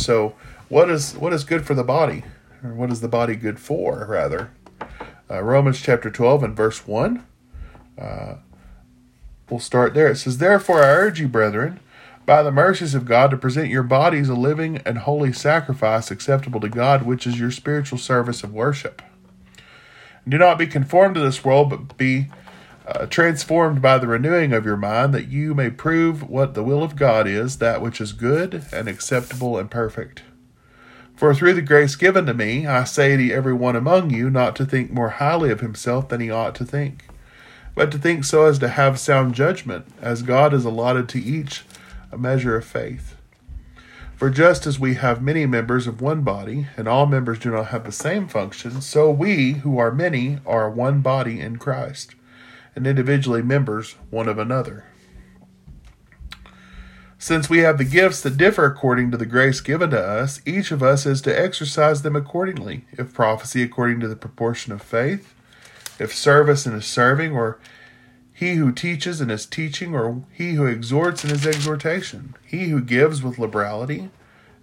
So, what is what is good for the body, or what is the body good for, rather? Uh, Romans chapter twelve and verse one. Uh, we'll start there. It says, "Therefore, I urge you, brethren." By the mercies of God, to present your bodies a living and holy sacrifice acceptable to God, which is your spiritual service of worship. Do not be conformed to this world, but be uh, transformed by the renewing of your mind, that you may prove what the will of God is, that which is good and acceptable and perfect. For through the grace given to me, I say to every one among you not to think more highly of himself than he ought to think, but to think so as to have sound judgment, as God has allotted to each a measure of faith. For just as we have many members of one body, and all members do not have the same function, so we, who are many, are one body in Christ, and individually members one of another. Since we have the gifts that differ according to the grace given to us, each of us is to exercise them accordingly. If prophecy according to the proportion of faith, if service in his serving, or he who teaches in his teaching, or he who exhorts in his exhortation, he who gives with liberality,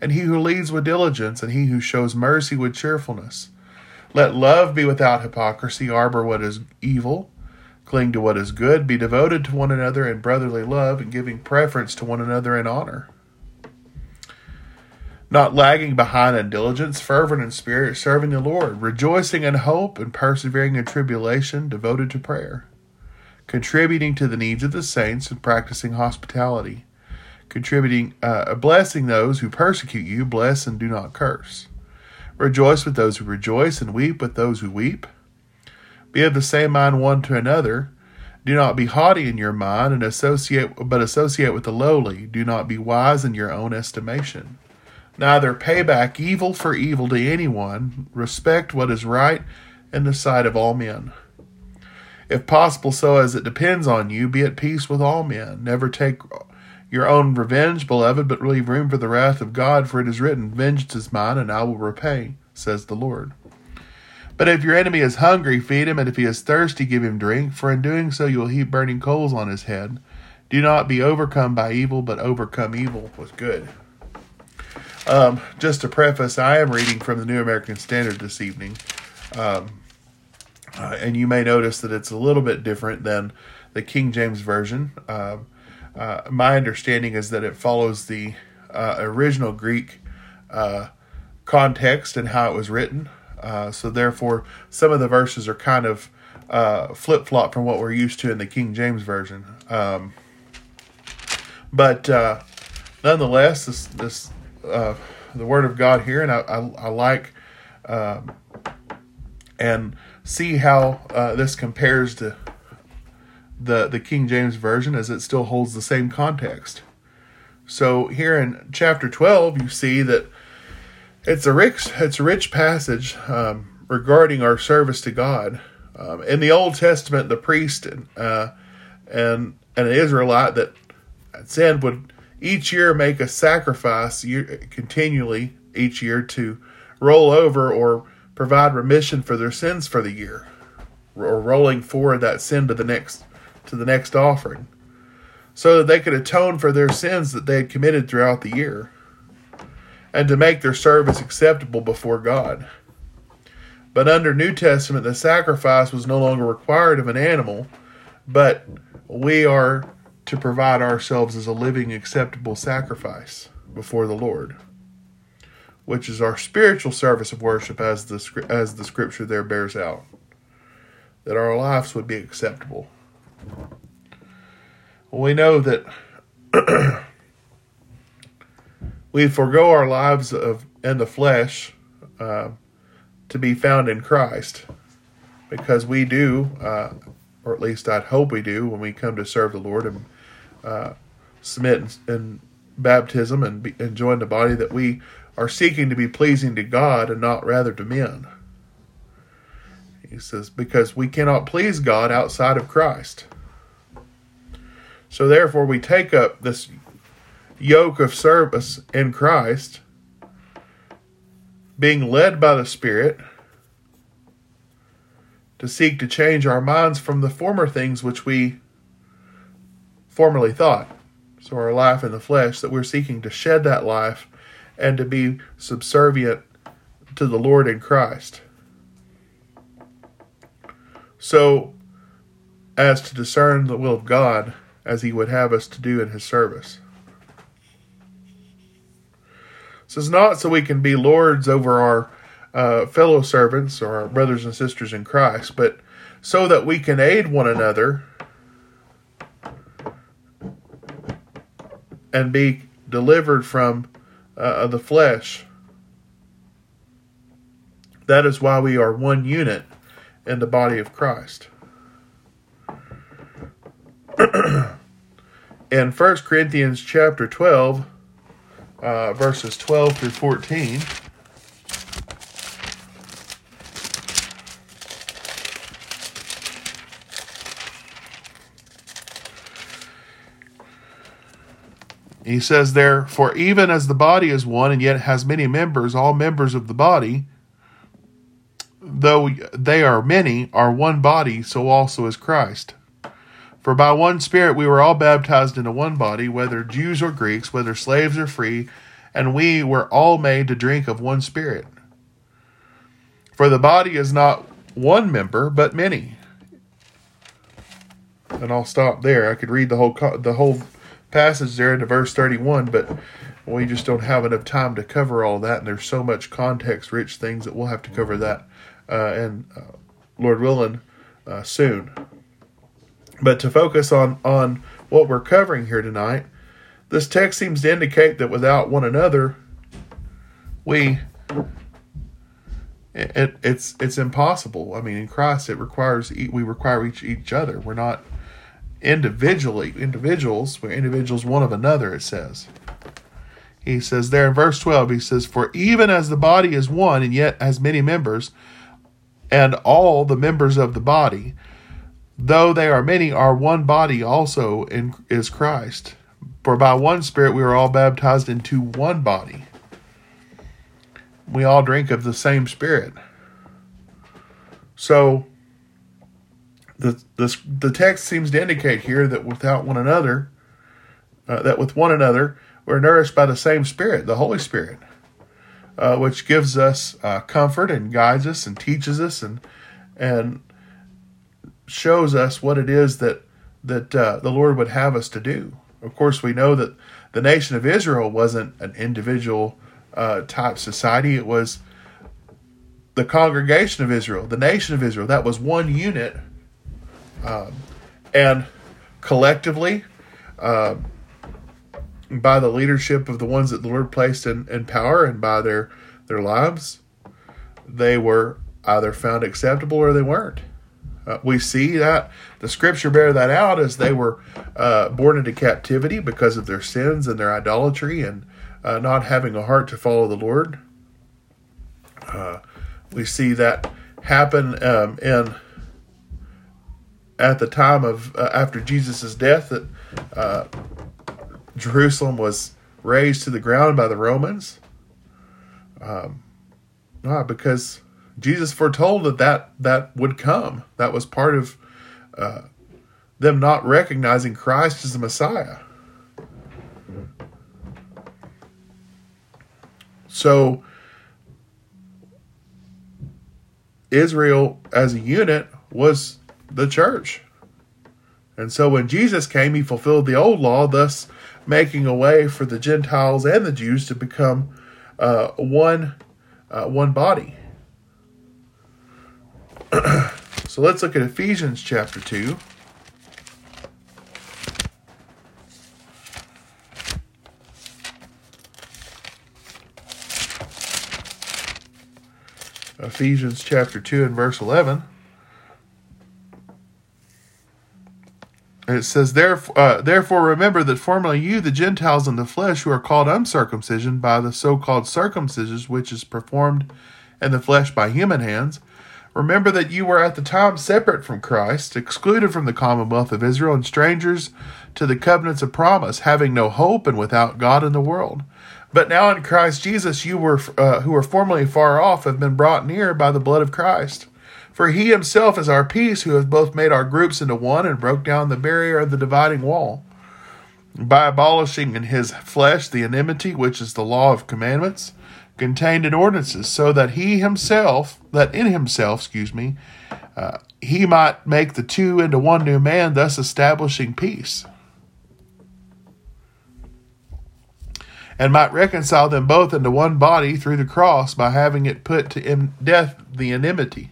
and he who leads with diligence, and he who shows mercy with cheerfulness. Let love be without hypocrisy, arbor what is evil, cling to what is good, be devoted to one another in brotherly love, and giving preference to one another in honor. Not lagging behind in diligence, fervent in spirit, serving the Lord, rejoicing in hope, and persevering in tribulation, devoted to prayer contributing to the needs of the saints and practicing hospitality, contributing, uh, blessing those who persecute you, bless and do not curse. Rejoice with those who rejoice, and weep with those who weep. Be of the same mind one to another. Do not be haughty in your mind, and associate, but associate with the lowly. Do not be wise in your own estimation. Neither pay back evil for evil to anyone. Respect what is right in the sight of all men. If possible, so as it depends on you, be at peace with all men. Never take your own revenge, beloved, but leave room for the wrath of God, for it is written, Vengeance is mine, and I will repay, says the Lord. But if your enemy is hungry, feed him, and if he is thirsty, give him drink, for in doing so you will heap burning coals on his head. Do not be overcome by evil, but overcome evil with good. Um, just to preface, I am reading from the New American Standard this evening. Um, uh, and you may notice that it's a little bit different than the King James Version. Uh, uh, my understanding is that it follows the uh, original Greek uh, context and how it was written. Uh, so, therefore, some of the verses are kind of flip flop from what we're used to in the King James Version. Um, but nonetheless, this, this the Word of God here, and I, I, I like um, and see how uh, this compares to the the King James version, as it still holds the same context. So here in chapter twelve, you see that it's a rich it's a rich passage um, regarding our service to God. Um, in the Old Testament, the priest and uh, and an Israelite that sinned would each year make a sacrifice year, continually each year to roll over or provide remission for their sins for the year, or rolling forward that sin to the next to the next offering, so that they could atone for their sins that they had committed throughout the year, and to make their service acceptable before God. But under New Testament, the sacrifice was no longer required of an animal, but we are to provide ourselves as a living, acceptable sacrifice before the Lord which is our spiritual service of worship as the as the scripture there bears out that our lives would be acceptable we know that we forego our lives of in the flesh uh, to be found in Christ because we do uh, or at least I'd hope we do when we come to serve the Lord and uh, submit in baptism and, be, and join the body that we are seeking to be pleasing to God and not rather to men. He says, because we cannot please God outside of Christ. So therefore, we take up this yoke of service in Christ, being led by the Spirit to seek to change our minds from the former things which we formerly thought. So, our life in the flesh, that we're seeking to shed that life and to be subservient to the Lord in Christ. So, as to discern the will of God as He would have us to do in His service. This is not so we can be lords over our uh, fellow servants or our brothers and sisters in Christ, but so that we can aid one another and be delivered from uh, the flesh. That is why we are one unit in the body of Christ. in 1 Corinthians chapter 12, uh, verses 12 through 14, He says there, For even as the body is one and yet has many members, all members of the body, though they are many, are one body, so also is Christ. For by one Spirit we were all baptized into one body, whether Jews or Greeks, whether slaves or free, and we were all made to drink of one Spirit. For the body is not one member, but many. And I'll stop there. I could read the whole the whole passage there into verse 31, but we just don't have enough time to cover all that, and there's so much context rich things that we'll have to cover that, uh, and uh, Lord willing, uh, soon. But to focus on, on what we're covering here tonight, this text seems to indicate that without one another, we it, it's it's impossible. I mean, in Christ, it requires we require each each other. We're not individually individuals we're individuals one of another it says he says there in verse 12 he says for even as the body is one and yet has many members and all the members of the body though they are many are one body also in is christ. For by one spirit we are all baptized into one body. We all drink of the same spirit. So the, the, the text seems to indicate here that without one another, uh, that with one another, we're nourished by the same Spirit, the Holy Spirit, uh, which gives us uh, comfort and guides us and teaches us and and shows us what it is that that uh, the Lord would have us to do. Of course, we know that the nation of Israel wasn't an individual uh, type society; it was the congregation of Israel, the nation of Israel. That was one unit um, and collectively, uh, by the leadership of the ones that the Lord placed in, in power and by their, their lives, they were either found acceptable or they weren't. Uh, we see that the scripture bear that out as they were uh, born into captivity because of their sins and their idolatry and uh, not having a heart to follow the Lord. Uh, we see that happen um, in at the time of uh, after Jesus' death that uh, Jerusalem was razed to the ground by the Romans. Um, because Jesus foretold that, that that would come. That was part of uh, them not recognizing Christ as the Messiah. So Israel as a unit was the church. And so when Jesus came, he fulfilled the old law, thus making a way for the Gentiles and the Jews to become uh, one uh, one body. so let's look at Ephesians chapter 2. Ephesians chapter 2 and verse 11. it says, therefore, uh, therefore, remember that formerly you, the Gentiles in the flesh, who are called uncircumcision by the so called circumcision which is performed in the flesh by human hands, remember that you were at the time separate from Christ, excluded from the commonwealth of Israel, and strangers to the covenants of promise, having no hope and without God in the world. But now in Christ Jesus, you were uh, who were formerly far off have been brought near by the blood of Christ. For he himself is our peace, who has both made our groups into one and broke down the barrier of the dividing wall, by abolishing in his flesh the enmity which is the law of commandments contained in ordinances, so that he himself, that in himself, excuse me, uh, he might make the two into one new man, thus establishing peace. And might reconcile them both into one body through the cross by having it put to death the enmity.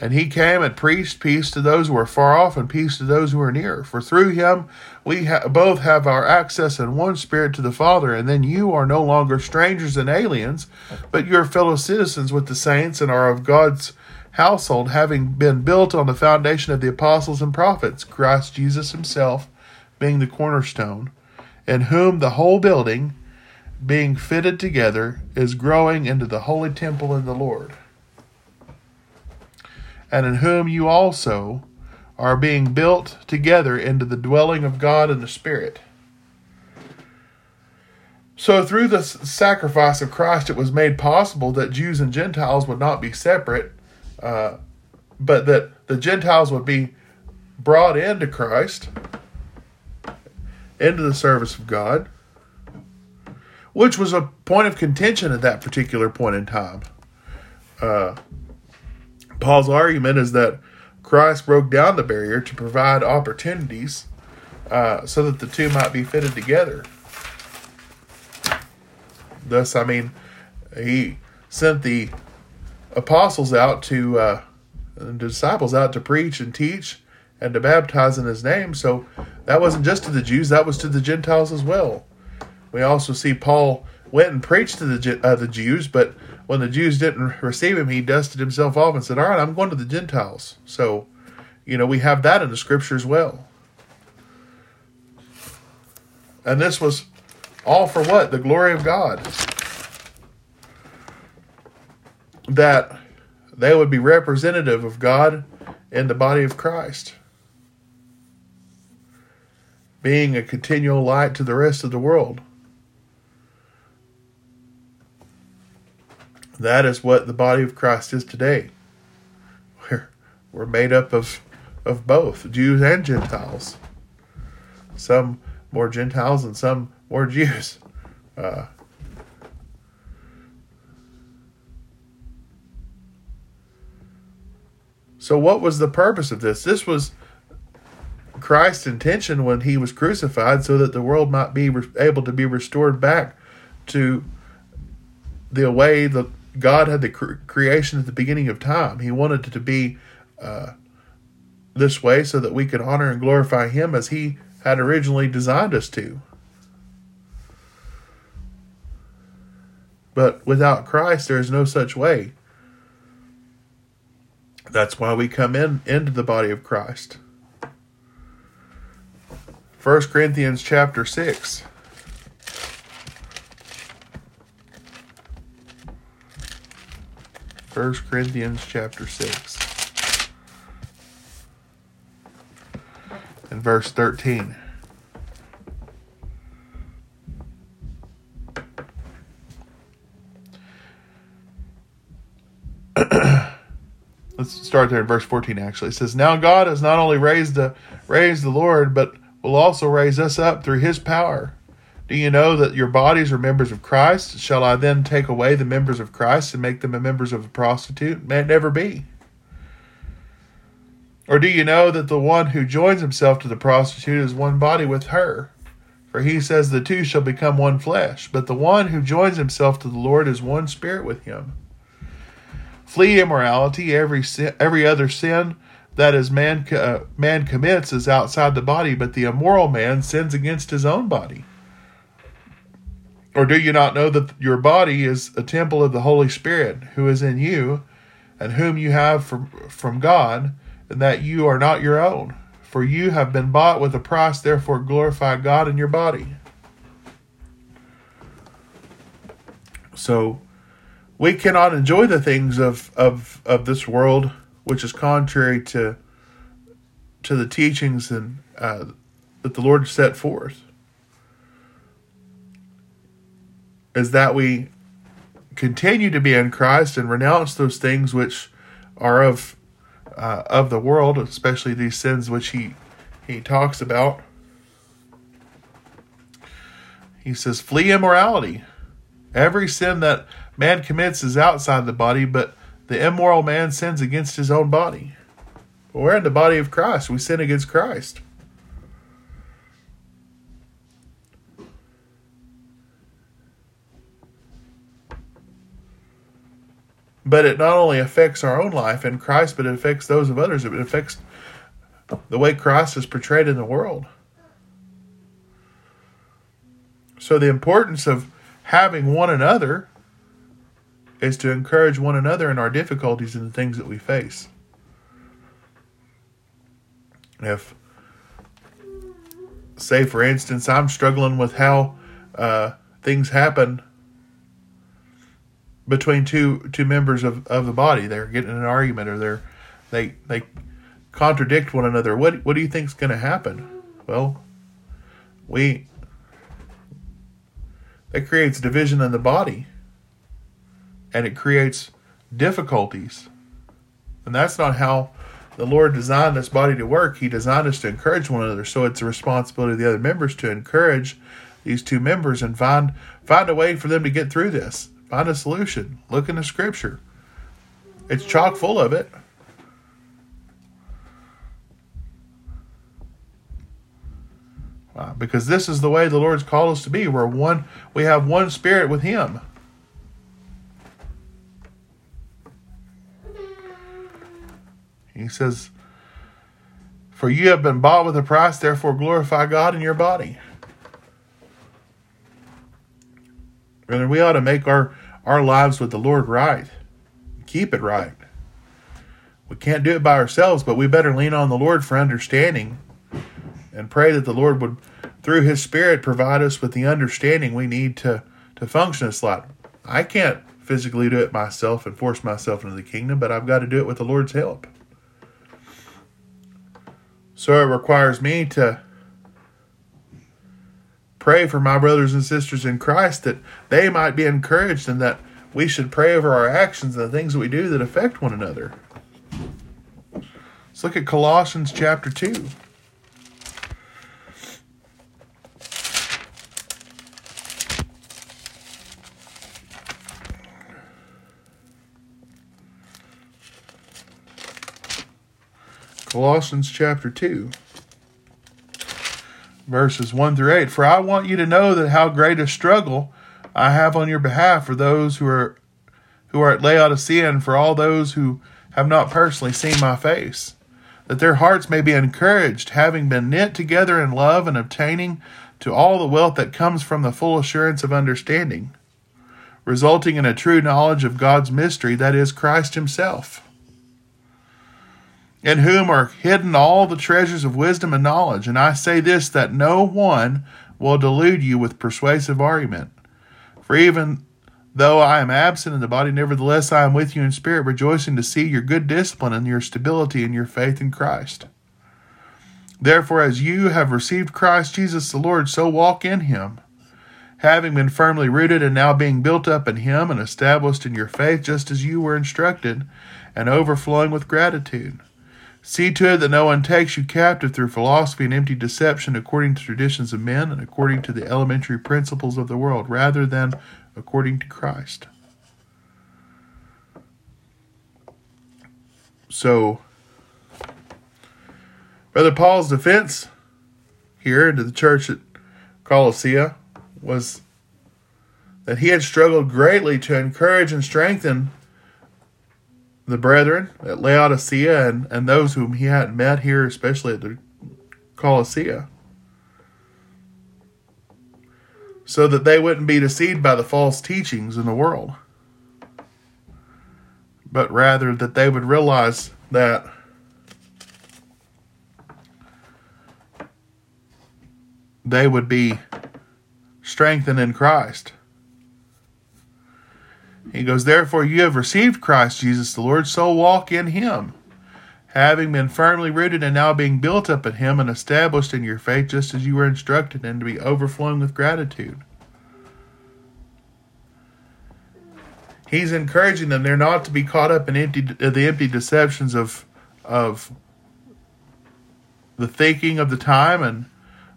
And he came and preached peace to those who are far off and peace to those who are near. For through him we ha- both have our access in one spirit to the Father. And then you are no longer strangers and aliens, but you are fellow citizens with the saints and are of God's household, having been built on the foundation of the apostles and prophets, Christ Jesus himself being the cornerstone, in whom the whole building, being fitted together, is growing into the holy temple in the Lord and in whom you also are being built together into the dwelling of God in the Spirit. So, through the sacrifice of Christ, it was made possible that Jews and Gentiles would not be separate, uh, but that the Gentiles would be brought into Christ, into the service of God, which was a point of contention at that particular point in time. Uh, Paul's argument is that Christ broke down the barrier to provide opportunities uh, so that the two might be fitted together. Thus, I mean, he sent the apostles out to, uh, the disciples out to preach and teach and to baptize in his name. So that wasn't just to the Jews, that was to the Gentiles as well. We also see Paul went and preached to the, uh, the Jews, but when the Jews didn't receive him, he dusted himself off and said, All right, I'm going to the Gentiles. So, you know, we have that in the scripture as well. And this was all for what? The glory of God. That they would be representative of God in the body of Christ, being a continual light to the rest of the world. That is what the body of Christ is today. We're, we're made up of, of both, Jews and Gentiles. Some more Gentiles and some more Jews. Uh, so, what was the purpose of this? This was Christ's intention when he was crucified so that the world might be able to be restored back to the way the God had the creation at the beginning of time. He wanted it to be uh, this way so that we could honor and glorify Him as He had originally designed us to. But without Christ, there is no such way. That's why we come in into the body of Christ. 1 Corinthians chapter 6. 1 Corinthians chapter 6 and verse 13. Let's start there in verse 14 actually. It says, Now God has not only raised the raised the Lord, but will also raise us up through his power. Do you know that your bodies are members of Christ? Shall I then take away the members of Christ and make them the members of a prostitute? May it never be. Or do you know that the one who joins himself to the prostitute is one body with her? For he says the two shall become one flesh. But the one who joins himself to the Lord is one spirit with him. Flee immorality. Every sin, every other sin that is man uh, man commits is outside the body, but the immoral man sins against his own body. Or do you not know that your body is a temple of the Holy Spirit who is in you, and whom you have from, from God, and that you are not your own? For you have been bought with a price, therefore glorify God in your body. So we cannot enjoy the things of, of, of this world, which is contrary to to the teachings and uh, that the Lord set forth. Is that we continue to be in Christ and renounce those things which are of uh, of the world, especially these sins which he he talks about. he says, Flee immorality. Every sin that man commits is outside the body, but the immoral man sins against his own body. But we're in the body of Christ. We sin against Christ. But it not only affects our own life in Christ, but it affects those of others. It affects the way Christ is portrayed in the world. So, the importance of having one another is to encourage one another in our difficulties and the things that we face. If, say, for instance, I'm struggling with how uh, things happen between two two members of, of the body, they're getting in an argument or they're they they contradict one another. What what do you think is going to happen? Well, we that creates division in the body and it creates difficulties. And that's not how the Lord designed this body to work. He designed us to encourage one another. So it's a responsibility of the other members to encourage these two members and find find a way for them to get through this. Find a solution. Look in the scripture. It's chock full of it. Wow, because this is the way the Lord's called us to be. We're one we have one spirit with him. He says, For you have been bought with a price, therefore glorify God in your body. And we ought to make our, our lives with the Lord right. Keep it right. We can't do it by ourselves, but we better lean on the Lord for understanding and pray that the Lord would, through His Spirit, provide us with the understanding we need to, to function as light. I can't physically do it myself and force myself into the kingdom, but I've got to do it with the Lord's help. So it requires me to pray for my brothers and sisters in Christ that they might be encouraged and that we should pray over our actions and the things that we do that affect one another. Let's look at Colossians chapter 2. Colossians chapter 2, verses 1 through 8. For I want you to know that how great a struggle I have on your behalf for those who are who are at Laodicea and for all those who have not personally seen my face, that their hearts may be encouraged, having been knit together in love and obtaining to all the wealth that comes from the full assurance of understanding, resulting in a true knowledge of God's mystery, that is, Christ Himself in whom are hidden all the treasures of wisdom and knowledge. And I say this that no one will delude you with persuasive argument. For even though I am absent in the body, nevertheless I am with you in spirit, rejoicing to see your good discipline and your stability and your faith in Christ. Therefore, as you have received Christ Jesus the Lord, so walk in him, having been firmly rooted and now being built up in him and established in your faith, just as you were instructed, and overflowing with gratitude. See to it that no one takes you captive through philosophy and empty deception according to traditions of men and according to the elementary principles of the world, rather than according to Christ. So, Brother Paul's defense here to the church at Colossae was that he had struggled greatly to encourage and strengthen the brethren at Laodicea and, and those whom he hadn't met here, especially at the Colossae, so that they wouldn't be deceived by the false teachings in the world, but rather that they would realize that they would be strengthened in Christ he goes, Therefore, you have received Christ Jesus the Lord, so walk in him, having been firmly rooted and now being built up in him and established in your faith, just as you were instructed, and to be overflowing with gratitude. He's encouraging them they're not to be caught up in empty, the empty deceptions of, of the thinking of the time and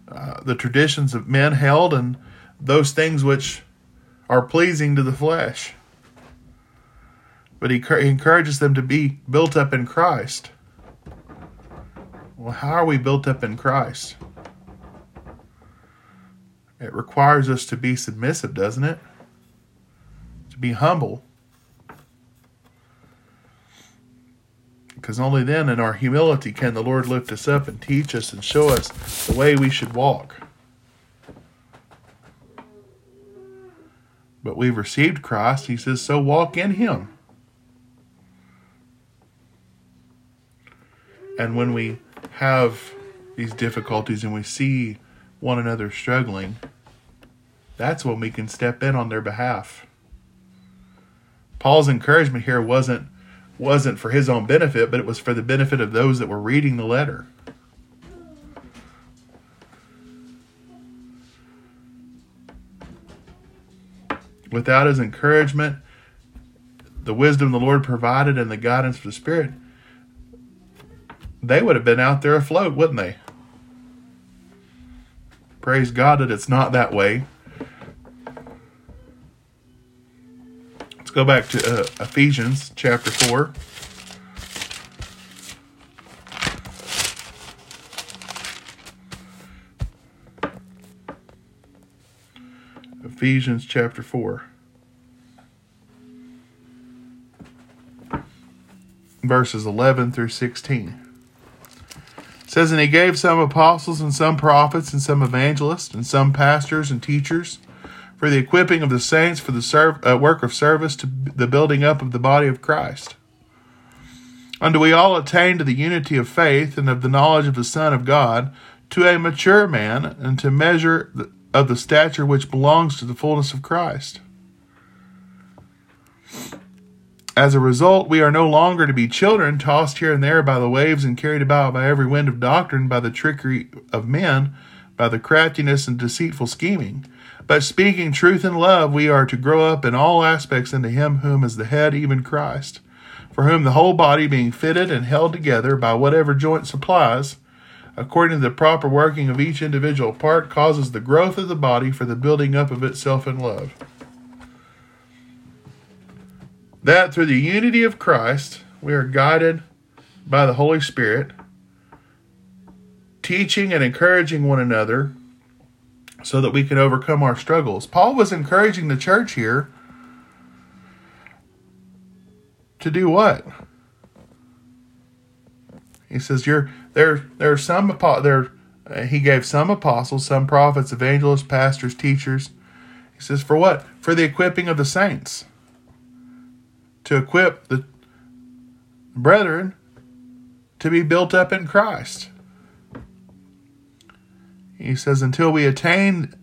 uh, the traditions of men held and those things which are pleasing to the flesh. But he, he encourages them to be built up in Christ. Well, how are we built up in Christ? It requires us to be submissive, doesn't it? To be humble. Because only then, in our humility, can the Lord lift us up and teach us and show us the way we should walk. But we've received Christ. He says, so walk in Him. And when we have these difficulties and we see one another struggling, that's when we can step in on their behalf. Paul's encouragement here wasn't wasn't for his own benefit, but it was for the benefit of those that were reading the letter. Without his encouragement, the wisdom the Lord provided, and the guidance of the Spirit, they would have been out there afloat, wouldn't they? Praise God that it's not that way. Let's go back to uh, Ephesians chapter 4. Ephesians chapter 4. Verses 11 through 16 says, And he gave some apostles and some prophets and some evangelists and some pastors and teachers for the equipping of the saints for the serv- uh, work of service to the building up of the body of Christ. Until we all attain to the unity of faith and of the knowledge of the Son of God, to a mature man, and to measure the, of the stature which belongs to the fullness of Christ. As a result, we are no longer to be children, tossed here and there by the waves and carried about by every wind of doctrine, by the trickery of men, by the craftiness and deceitful scheming. But speaking truth in love, we are to grow up in all aspects into Him whom is the head, even Christ, for whom the whole body, being fitted and held together by whatever joint supplies, according to the proper working of each individual part, causes the growth of the body for the building up of itself in love that through the unity of Christ, we are guided by the Holy Spirit, teaching and encouraging one another so that we can overcome our struggles. Paul was encouraging the church here to do what? He says, "You're there. There are some there." Uh, he gave some apostles, some prophets, evangelists, pastors, teachers. He says, "For what? For the equipping of the saints." To equip the brethren to be built up in Christ. He says, until we attain,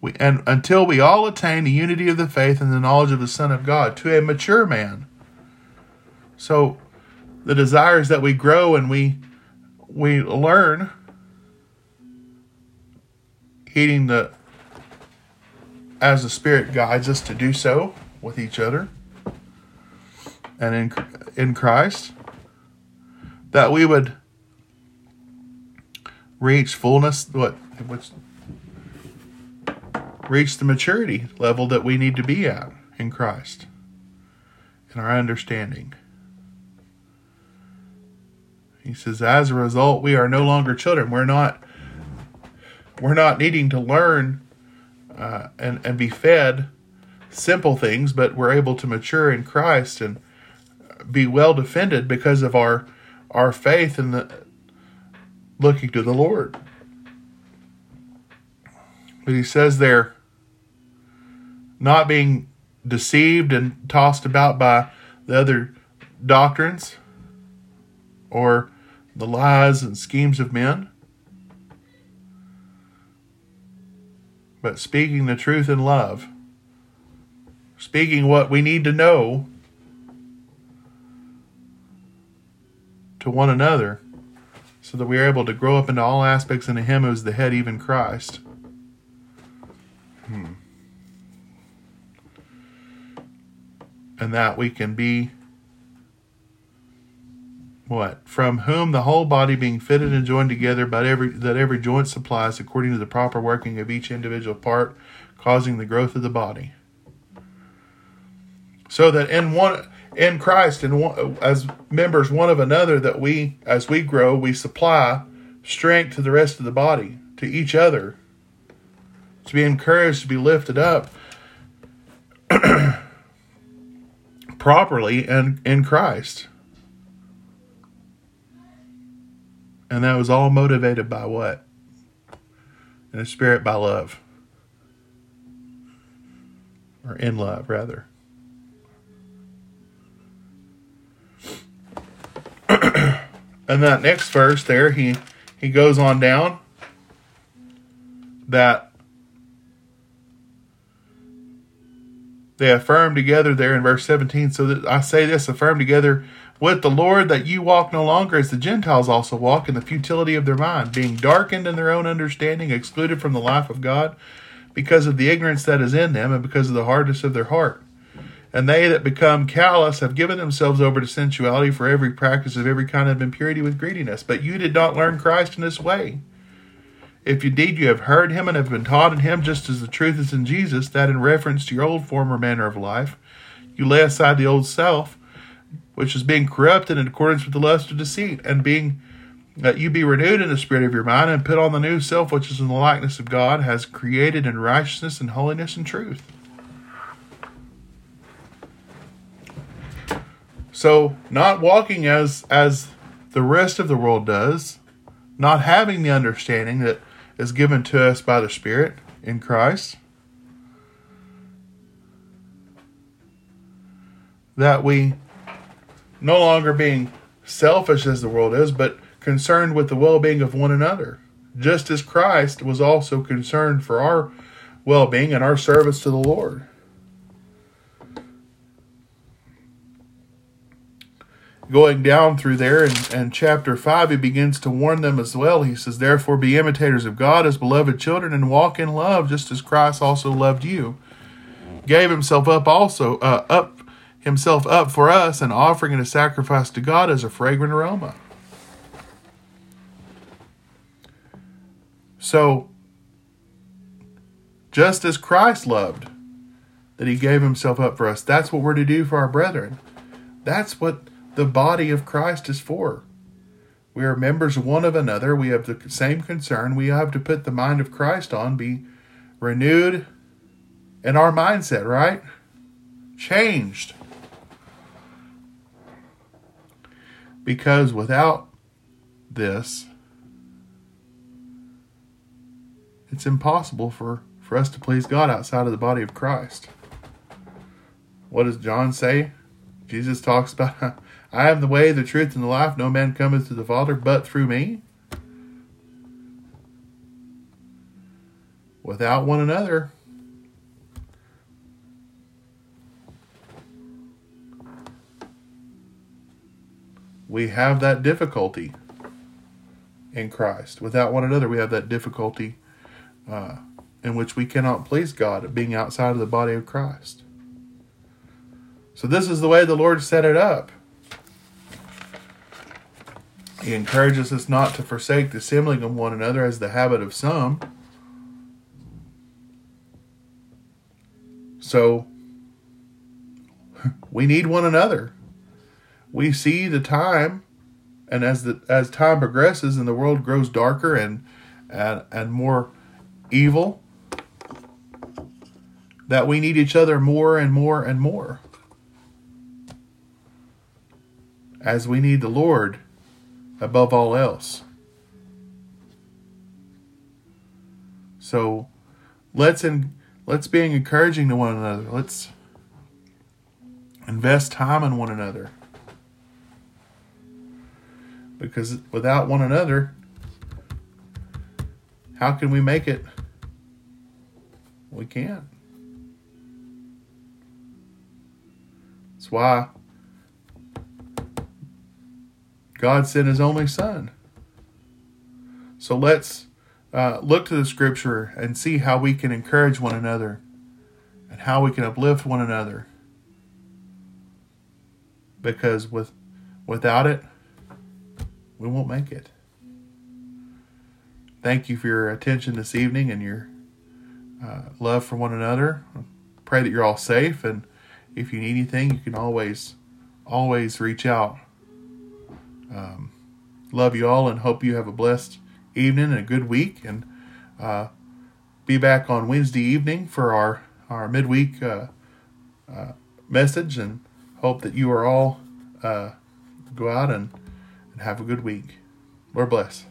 we, and until we all attain the unity of the faith and the knowledge of the Son of God to a mature man. So, the desire is that we grow and we we learn, heeding the as the Spirit guides us to do so with each other and in in Christ, that we would reach fullness. What what's reach the maturity level that we need to be at in Christ, in our understanding. He says, as a result, we are no longer children. We're not. We're not needing to learn uh, and and be fed simple things, but we're able to mature in Christ and be well defended because of our our faith in the looking to the Lord. But he says there, not being deceived and tossed about by the other doctrines or the lies and schemes of men, but speaking the truth in love, speaking what we need to know to one another so that we are able to grow up into all aspects into Him who is the head, even Christ. Hmm. And that we can be what? From whom the whole body being fitted and joined together by every that every joint supplies according to the proper working of each individual part causing the growth of the body. So that in one in Christ and as members one of another that we as we grow we supply strength to the rest of the body to each other to be encouraged to be lifted up properly and in Christ. And that was all motivated by what? In the spirit by love. Or in love rather and that next verse there, he he goes on down that they affirm together there in verse 17 so that i say this affirm together with the lord that you walk no longer as the gentiles also walk in the futility of their mind being darkened in their own understanding excluded from the life of god because of the ignorance that is in them and because of the hardness of their heart and they that become callous have given themselves over to sensuality for every practice of every kind of impurity with greediness. But you did not learn Christ in this way. If indeed you have heard him and have been taught in him, just as the truth is in Jesus, that in reference to your old former manner of life, you lay aside the old self, which is being corrupted in accordance with the lust of deceit, and being that you be renewed in the spirit of your mind, and put on the new self, which is in the likeness of God, has created in righteousness and holiness and truth. So, not walking as as the rest of the world does, not having the understanding that is given to us by the Spirit in Christ, that we no longer being selfish as the world is, but concerned with the well being of one another, just as Christ was also concerned for our well being and our service to the Lord. Going down through there and, in chapter 5, he begins to warn them as well. He says, Therefore, be imitators of God as beloved children and walk in love, just as Christ also loved you. Gave himself up also, uh, up himself up for us, an offering and a sacrifice to God as a fragrant aroma. So, just as Christ loved, that he gave himself up for us, that's what we're to do for our brethren. That's what the body of Christ is for. We are members one of another. We have the same concern. We have to put the mind of Christ on, be renewed in our mindset, right? Changed. Because without this, it's impossible for, for us to please God outside of the body of Christ. What does John say? Jesus talks about I am the way, the truth, and the life. No man cometh to the Father but through me. Without one another, we have that difficulty in Christ. Without one another, we have that difficulty uh, in which we cannot please God being outside of the body of Christ. So, this is the way the Lord set it up. He encourages us not to forsake the assembling of one another as the habit of some. So, we need one another. We see the time, and as the as time progresses and the world grows darker and and, and more evil, that we need each other more and more and more. As we need the Lord above all else. So let's in, let's be encouraging to one another. Let's invest time in one another. Because without one another, how can we make it? We can't. That's why God sent his only son. So let's uh, look to the scripture and see how we can encourage one another and how we can uplift one another. Because with without it, we won't make it. Thank you for your attention this evening and your uh, love for one another. Pray that you're all safe, and if you need anything, you can always, always reach out. Um, love you all, and hope you have a blessed evening and a good week. And uh, be back on Wednesday evening for our our midweek uh, uh, message, and hope that you are all uh, go out and, and have a good week. Lord bless.